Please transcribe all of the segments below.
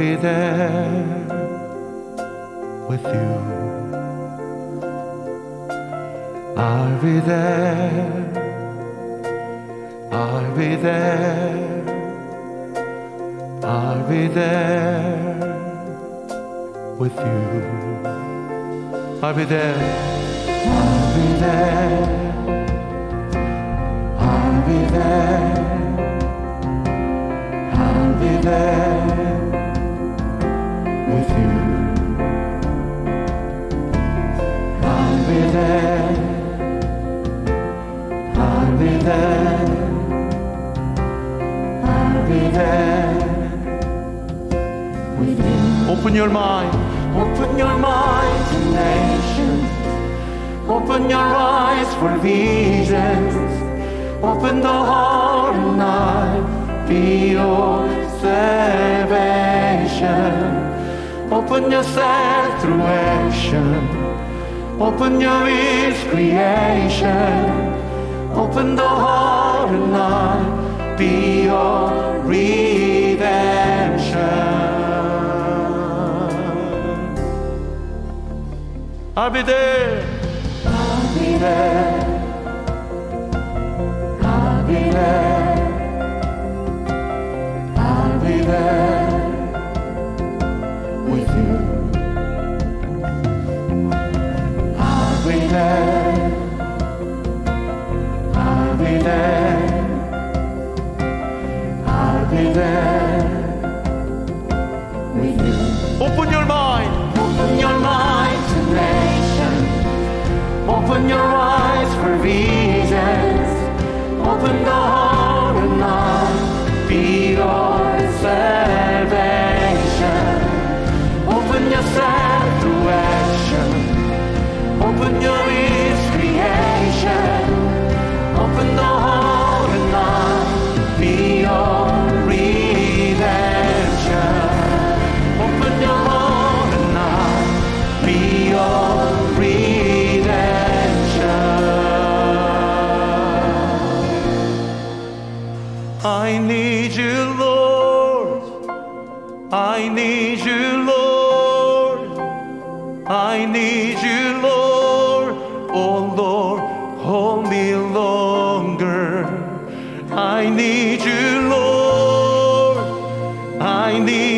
be there with you. I'll be there. I'll be there. I'll be there with you. I'll be there. I'll be there. I'll be there. I'll be there. Open yourself through action. Open your ears, creation. Open the heart and not be your redemption. I'll be there. I'll be there. I'll be there. your eyes for visions. Open the Lord, hold me longer. I need you, Lord. I need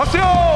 박수요!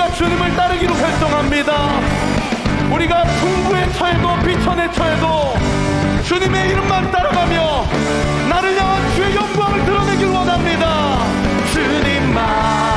우리가 주님을 따르기로 결정합니다. 우리가 풍부에 처해도 비천에 처해도 주님의 이름만 따라가며 나를 향한 주의 영광을 드러내길 원합니다. 주님만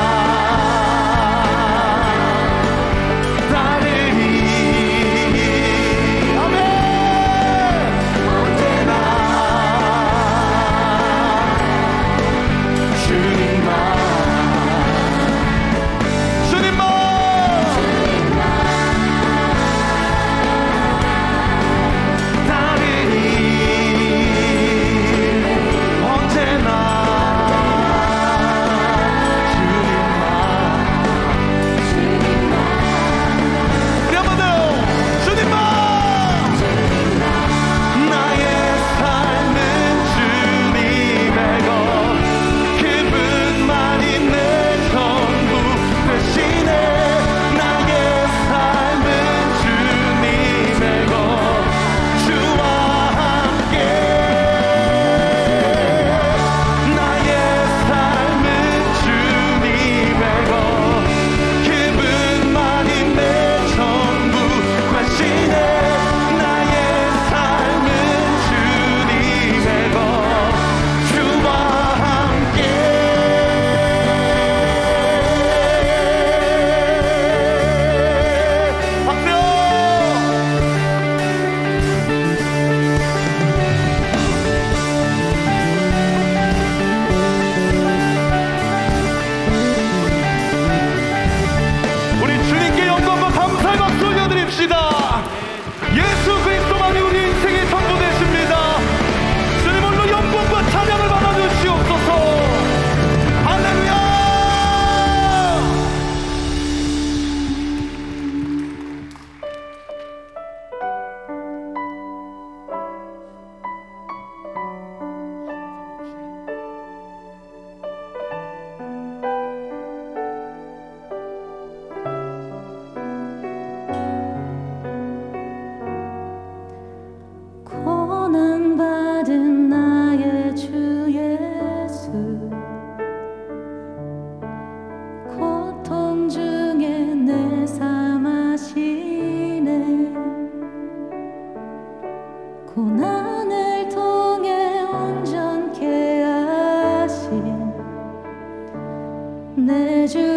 해줄